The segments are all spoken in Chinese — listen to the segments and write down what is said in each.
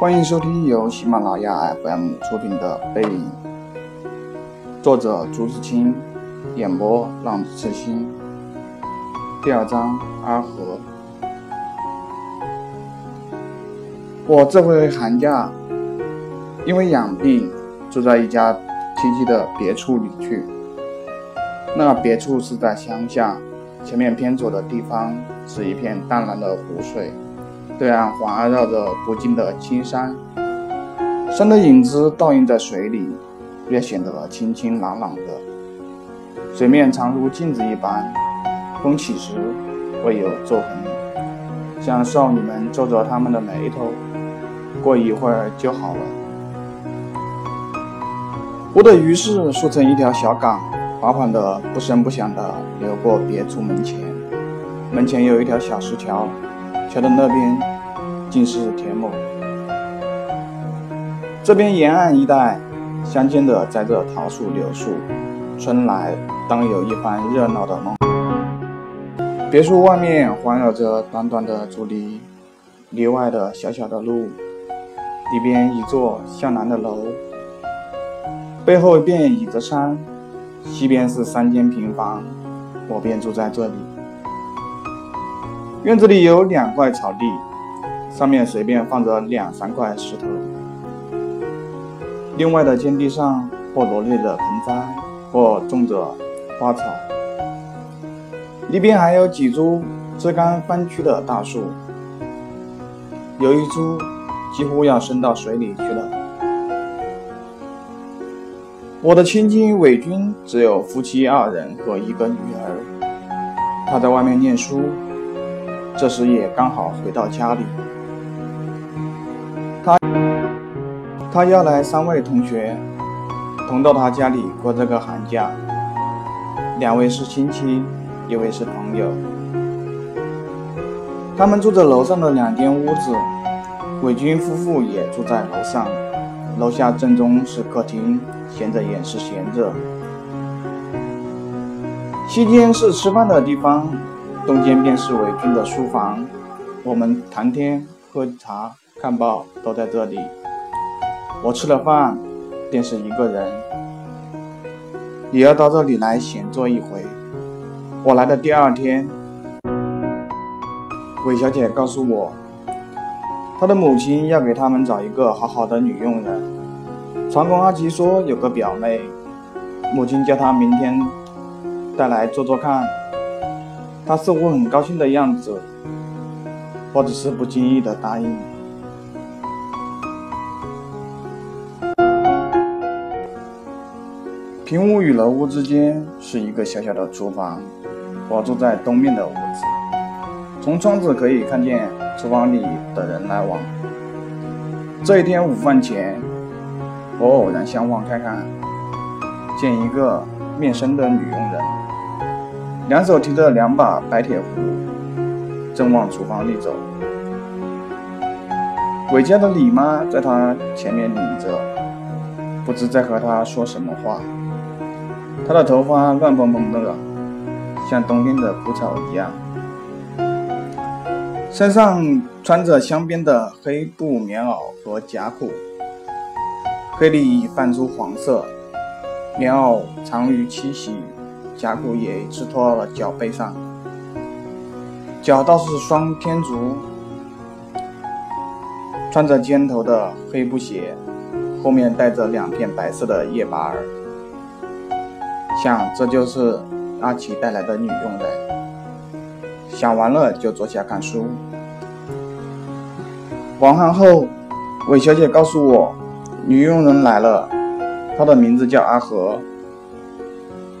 欢迎收听由喜马拉雅 FM 出品的《背影》，作者朱自清，演播浪子痴心。第二章阿和。我这回寒假因为养病，住在一家亲戚的别处里去。那别处是在乡下，前面偏左的地方是一片淡蓝的湖水。对岸环绕着不尽的青山，山的影子倒映在水里，越显得清清朗朗的。水面常如镜子一般，风起时会有皱痕，像少女们皱着她们的眉头。过一会儿就好了。湖的鱼势竖成一条小港，缓缓地不声不响地流过别处门前。门前有一条小石桥。桥的那边尽是田亩，这边沿岸一带相间的栽着桃树、柳树，春来当有一番热闹的梦。别墅外面环绕着短短的竹篱，篱外的小小的路，里边一座向南的楼，背后便倚着山，西边是三间平房，我便住在这里。院子里有两块草地，上面随便放着两三块石头。另外的间地上或罗列着盆栽，或种着花草。里边还有几株枝干弯曲的大树，有一株几乎要伸到水里去了。我的亲戚伪军只有夫妻二人和一个女儿，他在外面念书。这时也刚好回到家里，他他要来三位同学同到他家里过这个寒假，两位是亲戚，一位是朋友。他们住着楼上的两间屋子，伪军夫妇也住在楼上，楼下正中是客厅，闲着也是闲着，西间是吃饭的地方。东间便是伪军的书房，我们谈天、喝茶、看报都在这里。我吃了饭，便是一个人。也要到这里来闲坐一回。我来的第二天，韦小姐告诉我，她的母亲要给他们找一个好好的女佣人。船工阿吉说有个表妹，母亲叫他明天带来做做看。他似乎很高兴的样子，或者是不经意的答应。平屋与楼屋之间是一个小小的厨房，我住在东面的屋子，从窗子可以看见厨房里的人来往。这一天午饭前，我偶然相望看看，见一个面生的女佣人。两手提着两把白铁壶，正往厨房里走。韦家的李妈在他前面领着，不知在和他说什么话。他的头发乱蓬蓬的，像冬天的枯草一样。身上穿着镶边的黑布棉袄和夹裤，黑里泛出黄色，棉袄长于七夕。甲骨也刺脱了脚背上，脚倒是双天足，穿着尖头的黑布鞋，后面带着两片白色的叶把儿。想这就是阿奇带来的女佣人。想完了就坐下看书。晚饭后，韦小姐告诉我，女佣人来了，她的名字叫阿和。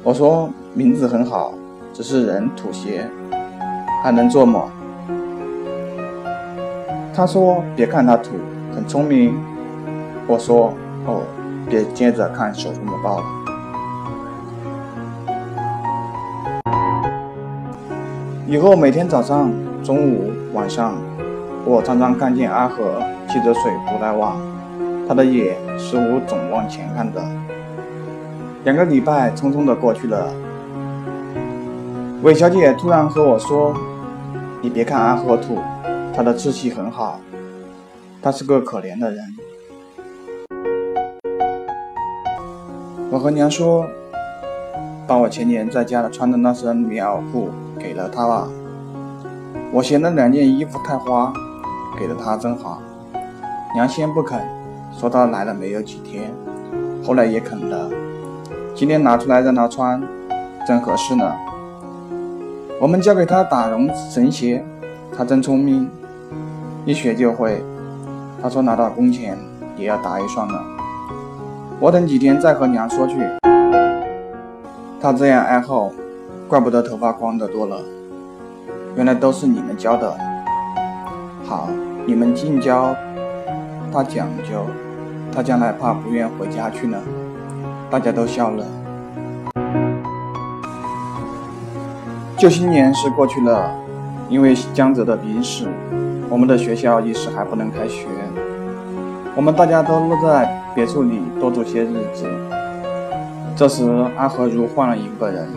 我说。名字很好，只是人土些，还能做么？他说：“别看他土，很聪明。”我说：“哦，别接着看《手中的报》了。”以后每天早上、中午、晚上，我常常看见阿和提着水壶来往，他的眼似乎总往前看的。两个礼拜匆匆的过去了。韦小姐突然和我说：“你别看阿和土，他的志气很好。他是个可怜的人。我和娘说，把我前年在家穿的那身棉袄裤给了他吧。我嫌那两件衣服太花，给了他正好。娘先不肯，说他来了没有几天，后来也肯了。今天拿出来让他穿，正合适呢。我们教给他打绒神鞋，他真聪明，一学就会。他说拿到工钱也要打一双呢。我等几天再和娘说去。他这样爱好，怪不得头发光的多了。原来都是你们教的。好，你们尽教，他讲究，他将来怕不愿回家去呢。大家都笑了。旧新年是过去了，因为江浙的兵事，我们的学校一时还不能开学。我们大家都落在别墅里多住些日子。这时，阿和如换了一个人。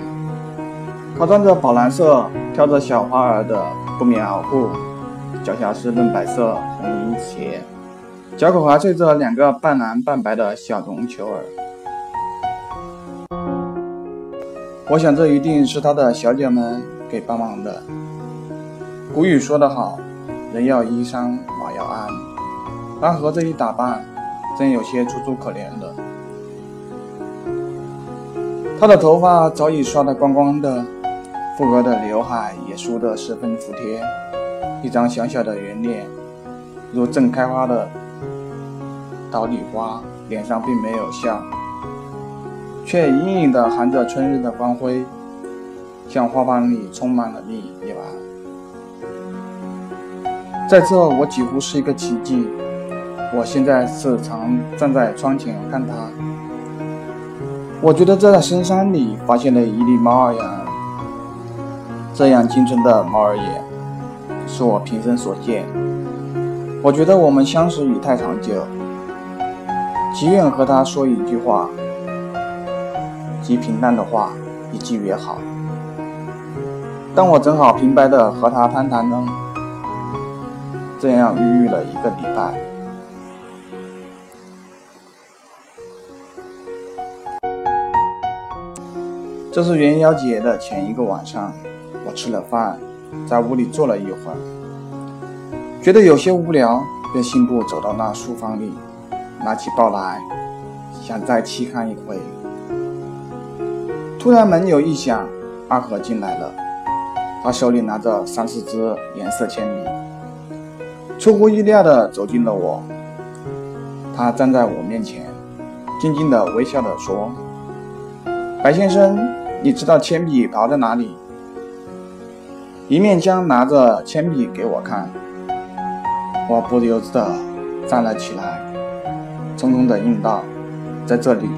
他穿着宝蓝色、挑着小花儿的布棉袄裤，脚下是嫩白色红缨鞋，脚口还缀着两个半蓝半白的小绒球儿。我想，这一定是他的小姐们给帮忙的。古语说得好：“人要衣裳，马要鞍。”阿和这一打扮，真有些楚楚可怜的。他的头发早已刷得光光的，富额的刘海也梳得十分服帖，一张小小的圆脸，如正开花的岛里花，脸上并没有笑，却隐隐地含着春日的光辉，像花瓣里充满了蜜一般。在这，我几乎是一个奇迹。我现在是常站在窗前看它。我觉得这在深山里发现了一粒猫儿眼，这样精纯的猫儿眼是我平生所见。我觉得我们相识已太长久，极愿和他说一句话，极平淡的话，一句也好。但我正好平白的和他攀谈呢，这样郁郁了一个礼拜。这是元宵节的前一个晚上，我吃了饭，在屋里坐了一会儿，觉得有些无聊，便信步走到那书房里，拿起报来，想再细看一回。突然门有一响，阿和进来了，他手里拿着三四支颜色铅笔，出乎意料的走近了我。他站在我面前，静静的微笑的说：“白先生。”你知道铅笔刨在哪里？一面将拿着铅笔给我看，我不由自的站了起来，匆匆的应道：“在这里。”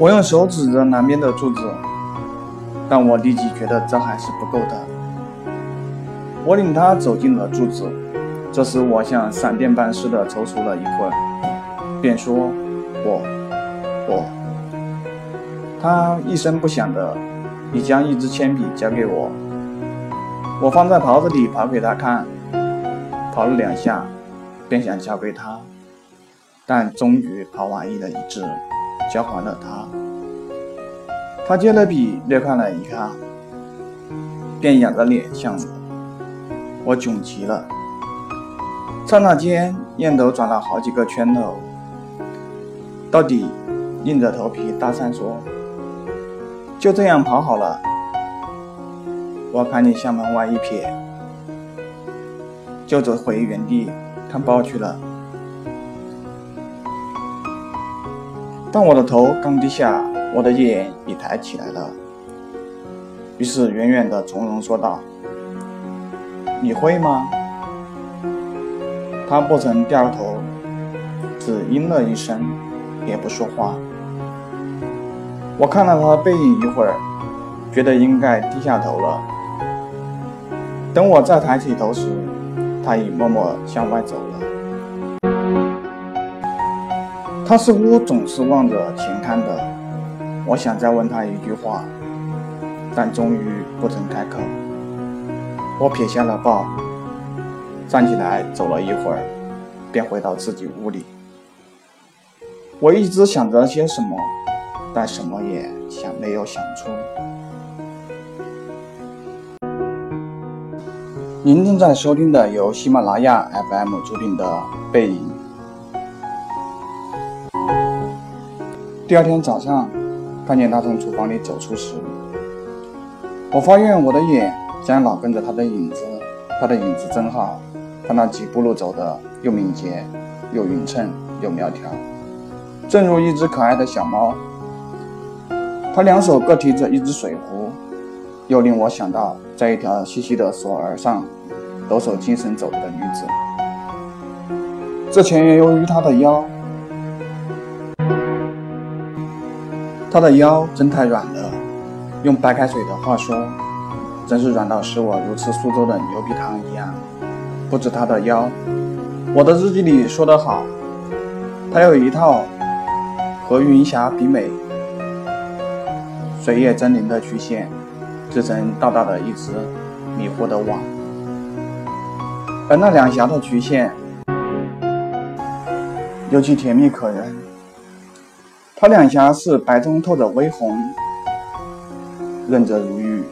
我用手指着南边的柱子，但我立即觉得这还是不够的。我领他走进了柱子，这时我像闪电般似的踌躇了一会儿，便说：“我，我。”他一声不响的，已将一支铅笔交给我。我放在袍子里跑给他看，跑了两下，便想交给他，但终于跑完一了一支，交还了他。他接了笔，略看了一下，便仰着脸向我。我窘极了，刹那间念头转了好几个圈头，到底硬着头皮搭讪说。就这样跑好了，我看你向门外一瞥，就走回原地看报去了。但我的头刚低下，我的眼已抬起来了，于是远远的从容说道：“你会吗？”他不曾掉头，只应了一声，也不说话。我看了他的背影一会儿，觉得应该低下头了。等我再抬起头时，他已默默向外走了。他似乎总是望着前看的。我想再问他一句话，但终于不曾开口。我撇下了报，站起来走了一会儿，便回到自己屋里。我一直想着些什么，但什么也想没有想出。您正在收听的由喜马拉雅 FM 出品的《背影》。第二天早上，看见他从厨房里走出时，我发现我的眼竟老跟着他的影子。他的影子真好，他那几步路走的又敏捷，又匀称，又苗条，正如一只可爱的小猫。他两手各提着一只水壶。又令我想到，在一条细细的索儿上，抖擞精神走的女子。这全由于他的腰，她的腰真太软了。用白开水的话说，真是软到使我如吃苏州的牛皮糖一样。不止她的腰，我的日记里说得好，她有一套和云霞比美、水月狰狞的曲线。织成大大的一只迷惑的网，而那两颊的曲线尤其甜蜜可人。她两颊是白中透着微红，润泽如玉。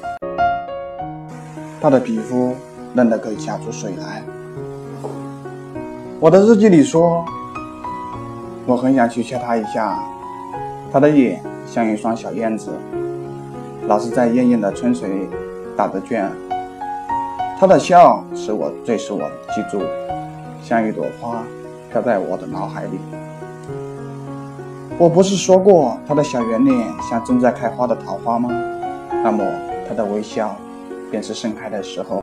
她的皮肤嫩得可以掐出水来。我的日记里说，我很想去掐她一下，她的眼像一双小燕子。老是在艳艳的春水打着卷，他的笑使我最使我记住，像一朵花飘在我的脑海里。我不是说过他的小圆脸像正在开花的桃花吗？那么他的微笑便是盛开的时候。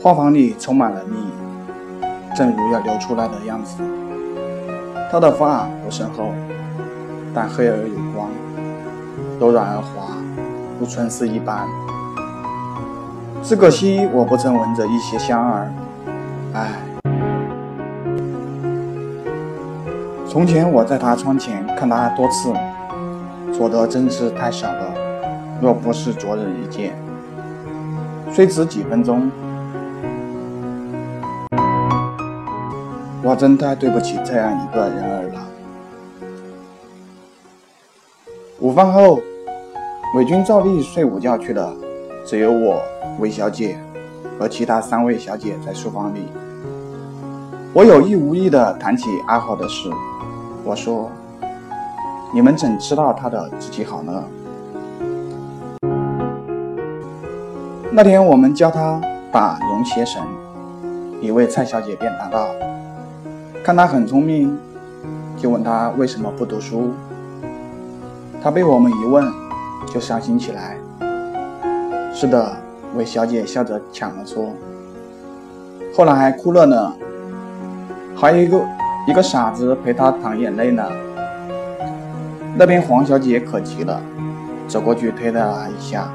花房里充满了蜜，正如要流出来的样子。他的发不甚厚，但黑而有光。柔软而滑，如春丝一般。只可惜我不曾闻着一些香儿。从前我在他窗前看他多次，错得真是太少了。若不是昨日一见，虽只几分钟，我真太对不起这样一个人儿了。午饭后。伪君照例睡午觉去了，只有我、韦小姐和其他三位小姐在书房里。我有意无意地谈起阿豪的事，我说：“你们怎知道他的字迹好呢？”那天我们教他打龙鞋绳，一位蔡小姐便答道：“看他很聪明，就问他为什么不读书。”他被我们一问。就伤心起来。是的，韦小姐笑着抢了说。后来还哭了呢。还有一个一个傻子陪她淌眼泪呢。那边黄小姐可急了，走过去推了她一下。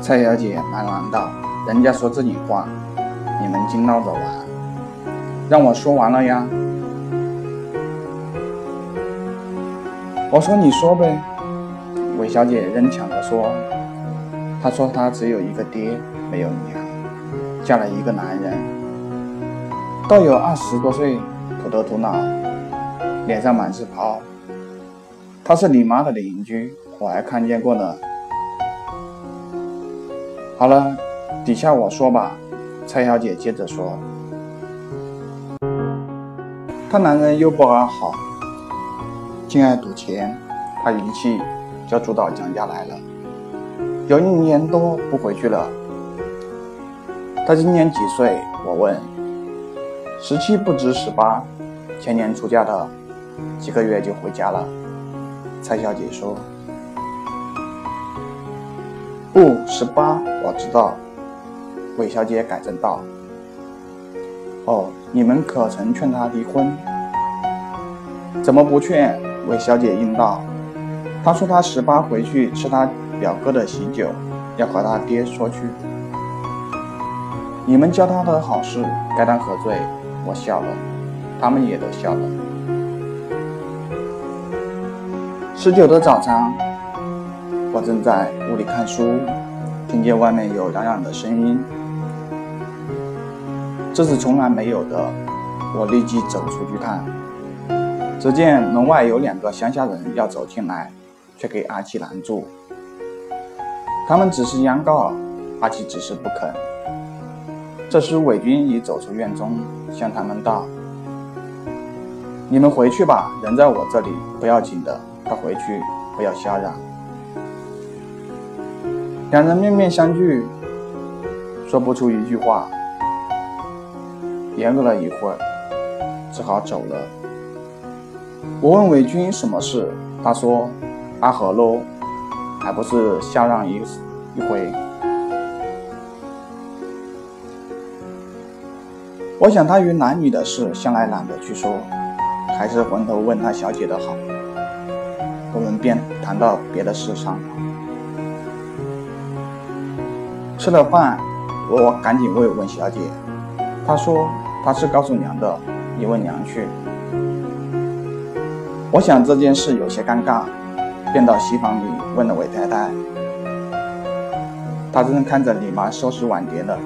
蔡小姐喃喃道：“人家说自己话，你们竟闹着玩，让我说完了呀。”我说：“你说呗。”韦小姐仍抢着说：“她说她只有一个爹，没有娘，嫁了一个男人，倒有二十多岁，土头土脑，脸上满是泡。他是你妈的邻居，我还看见过呢。”好了，底下我说吧。蔡小姐接着说：“她男人又不阿好，竟爱赌钱，她一气。”就住到蒋家来了，有一年多不回去了。他今年几岁？我问。十七不知十八，前年出嫁的，几个月就回家了。蔡小姐说。不，十八，我知道。韦小姐改正道。哦，你们可曾劝他离婚？怎么不劝？韦小姐应道。他说他十八回去吃他表哥的喜酒，要和他爹说去。你们教他的好事，该当何罪？我笑了，他们也都笑了。十九的早上，我正在屋里看书，听见外面有嚷嚷的声音。这是从来没有的。我立即走出去看，只见门外有两个乡下人要走进来，却给阿奇拦住。他们只是央告，阿奇只是不肯。这时伪军已走出院中，向他们道：“你们回去吧，人在我这里不要紧的，快回去，不要瞎嚷。”两人面面相觑，说不出一句话。延搁了一会儿，只好走了。我问伪军什么事，他说：“阿和喽，还不是瞎让一一回。”我想他与男女的事向来懒得去说，还是回头问他小姐的好。我们便谈到别的事上了。吃了饭，我赶紧慰问小姐。她说她是告诉娘的，你问娘去。我想这件事有些尴尬，便到西房里问了韦太太。她正看着李妈收拾碗碟呢。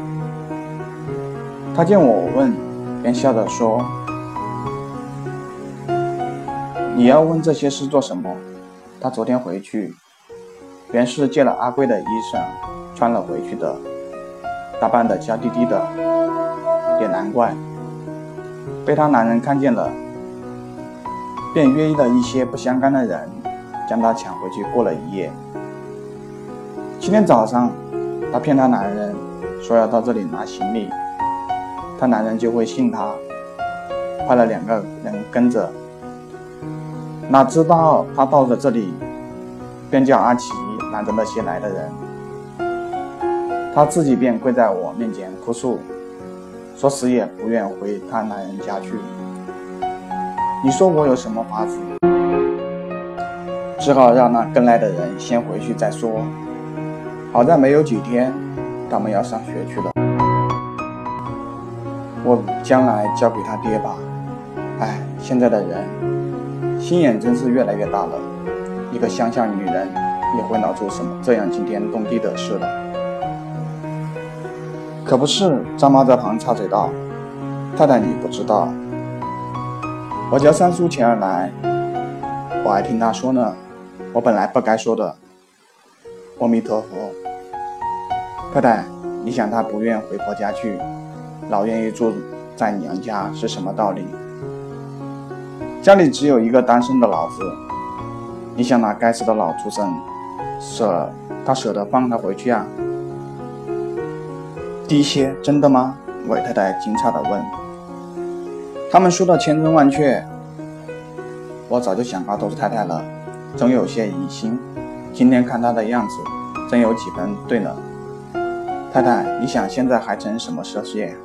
她见我问，便笑着说：“你要问这些是做什么？”她昨天回去，原是借了阿贵的衣裳。穿了回去的，打扮的娇滴滴的，也难怪被他男人看见了，便约了一些不相干的人，将她抢回去过了一夜。今天早上，她骗她男人说要到这里拿行李，她男人就会信她，派了两个人跟着。哪知道她到了这里，便叫阿奇拦着那些来的人。她自己便跪在我面前哭诉，说死也不愿回她男人家去。你说我有什么法子？只好让那跟来的人先回去再说。好在没有几天，他们要上学去了。我将来交给他爹吧。哎，现在的人心眼真是越来越大了，一个乡下女人也会闹出什么这样惊天动地的事了。可不是，张妈在旁插嘴道：“太太，你不知道，我叫三叔前儿来，我还听他说呢。我本来不该说的。阿弥陀佛，太太，你想他不愿回婆家去，老愿意住在娘家是什么道理？家里只有一个单身的老子，你想那该死的老畜生，舍他舍得放他回去啊？”滴血，真的吗？韦太太惊诧地问。他们说的千真万确，我早就想告诉太太了，总有些疑心。今天看他的样子，真有几分对呢。太太，你想现在还成什么蛇蝎？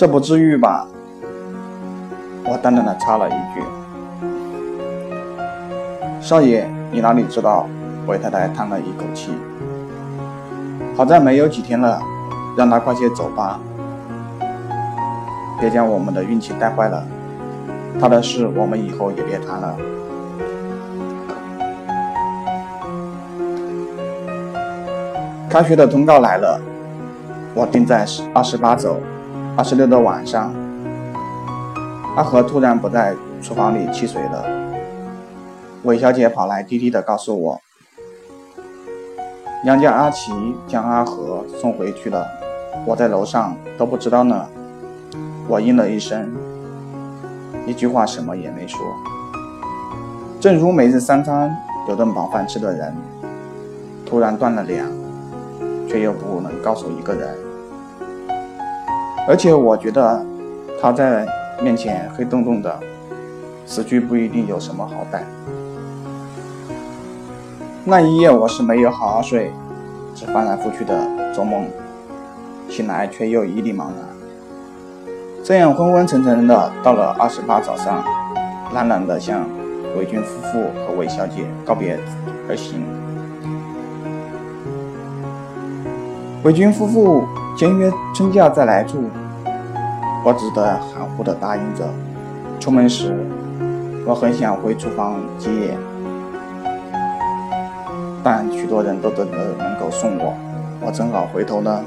这不至于吧？我淡淡的插了一句。少爷，你哪里知道？韦太太叹了一口气。好在没有几天了，让他快些走吧，别将我们的运气带坏了。他的事我们以后也别谈了。开学的通告来了，我定在二十八走，二十六的晚上。阿和突然不在厨房里沏水了，韦小姐跑来低低的告诉我。娘家阿奇将阿和送回去了，我在楼上都不知道呢。我应了一声，一句话什么也没说。正如每日三餐有顿饱饭吃的人，突然断了粮，却又不能告诉一个人。而且我觉得他在面前黑洞洞的，死去不一定有什么好歹。那一夜我是没有好好睡，只翻来覆去的做梦，醒来却又一地茫然。这样昏昏沉沉的，到了二十八早上，懒懒的向韦军夫妇和韦小姐告别而行。韦军夫妇签约春假再来住，我只得含糊的答应着。出门时，我很想回厨房接。但许多人都等着门口送我，我正好回头呢。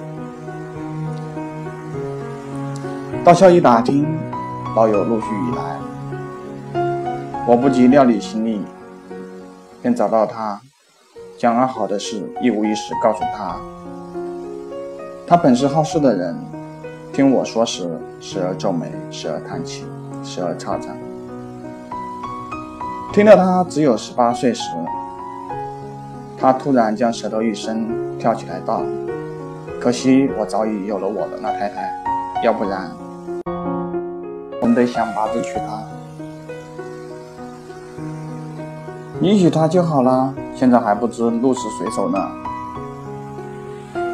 到校一打听，老友陆续已来，我不及料理行李，便找到他，将阿好的事一五一十告诉他。他本是好事的人，听我说时，时而皱眉，时而叹气，时而嘈杂。听到他只有十八岁时，他突然将舌头一伸，跳起来道：“可惜我早已有了我的那太太，要不然我们得想法子娶她。你娶她就好了，现在还不知鹿是谁手呢。”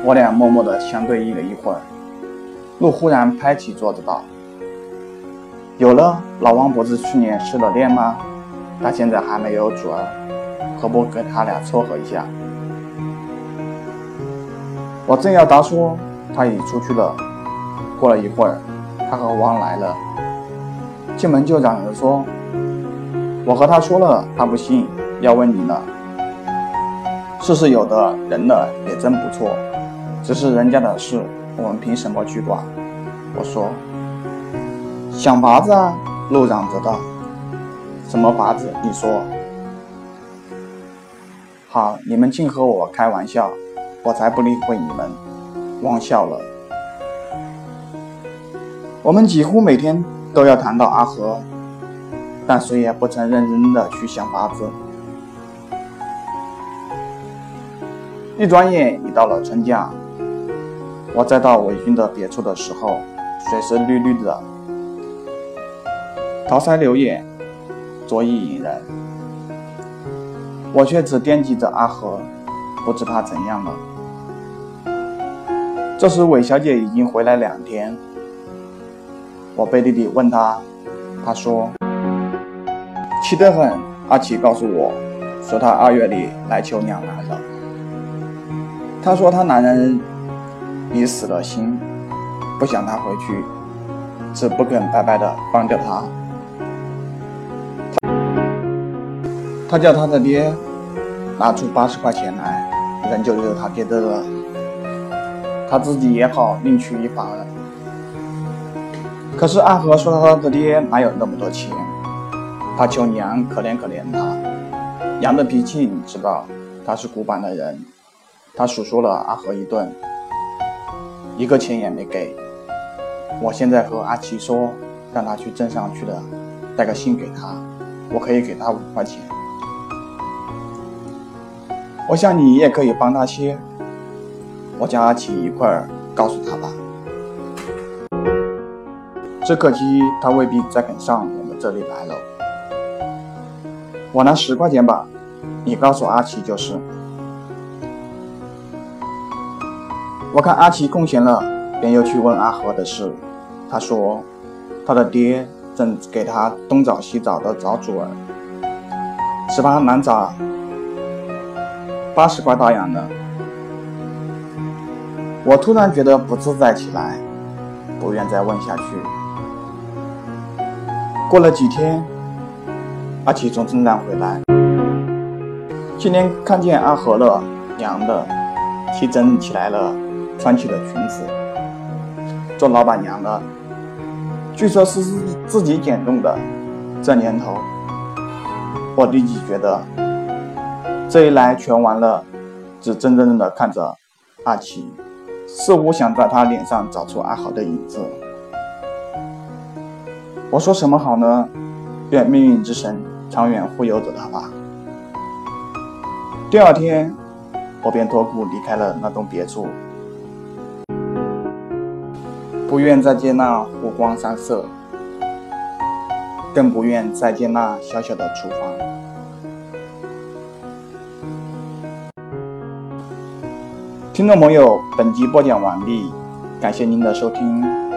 我俩默默地相对应了一会儿，鹿忽然拍起桌子道：“有了，老王不是去年失了恋吗？”他现在还没有主儿，何不跟他俩撮合一下？我正要答说，他已出去了。过了一会儿，他和王来了，进门就嚷着说：“我和他说了，他不信，要问你呢。事是有的，人呢也真不错，只是人家的事，我们凭什么去管？”我说：“想法子啊！”路嚷着道。什么法子？你说好，你们净和我开玩笑，我才不理会你们。汪笑了。我们几乎每天都要谈到阿和，但谁也不曾认真的去想法子。一转眼已到了春假，我再到伪军的别处的时候，水是绿绿的，桃腮柳眼。卓意引人，我却只惦记着阿和，不知他怎样了。这时韦小姐已经回来两天，我背地里问她，她说气得很。阿奇告诉我，说他二月里来求娘来了。他说他男人已死了心，不想他回去，只不肯白白的放掉他。他叫他的爹拿出八十块钱来，人就由他爹的了。他自己也好另娶一房。可是阿和说他的爹哪有那么多钱？他求娘可怜可怜他。娘的脾气你知道，他是古板的人。他数说了阿和一顿，一个钱也没给。我现在和阿奇说，让他去镇上去了，带个信给他，我可以给他五块钱。我想你也可以帮他些，我叫阿奇一块儿告诉他吧。只可惜他未必再肯上我们这里来了。我拿十块钱吧，你告诉阿奇就是。我看阿奇空闲了，便又去问阿和的事。他说，他的爹正给他东找西找的找主儿，十八难找。八十块大洋呢？我突然觉得不自在起来，不愿再问下去。过了几天，阿奇从镇上回来，今天看见阿和了，娘的，气真起来了，穿起了裙子，做老板娘了，据说是自己剪动的。这年头，我立即觉得。这一来全完了，只怔怔的看着阿奇，似乎想在他脸上找出阿豪的影子。我说什么好呢？愿命运之神长远护佑着他吧。第二天，我便托孤离开了那栋别墅，不愿再见那湖光山色，更不愿再见那小小的厨房。听众朋友，本集播讲完毕，感谢您的收听。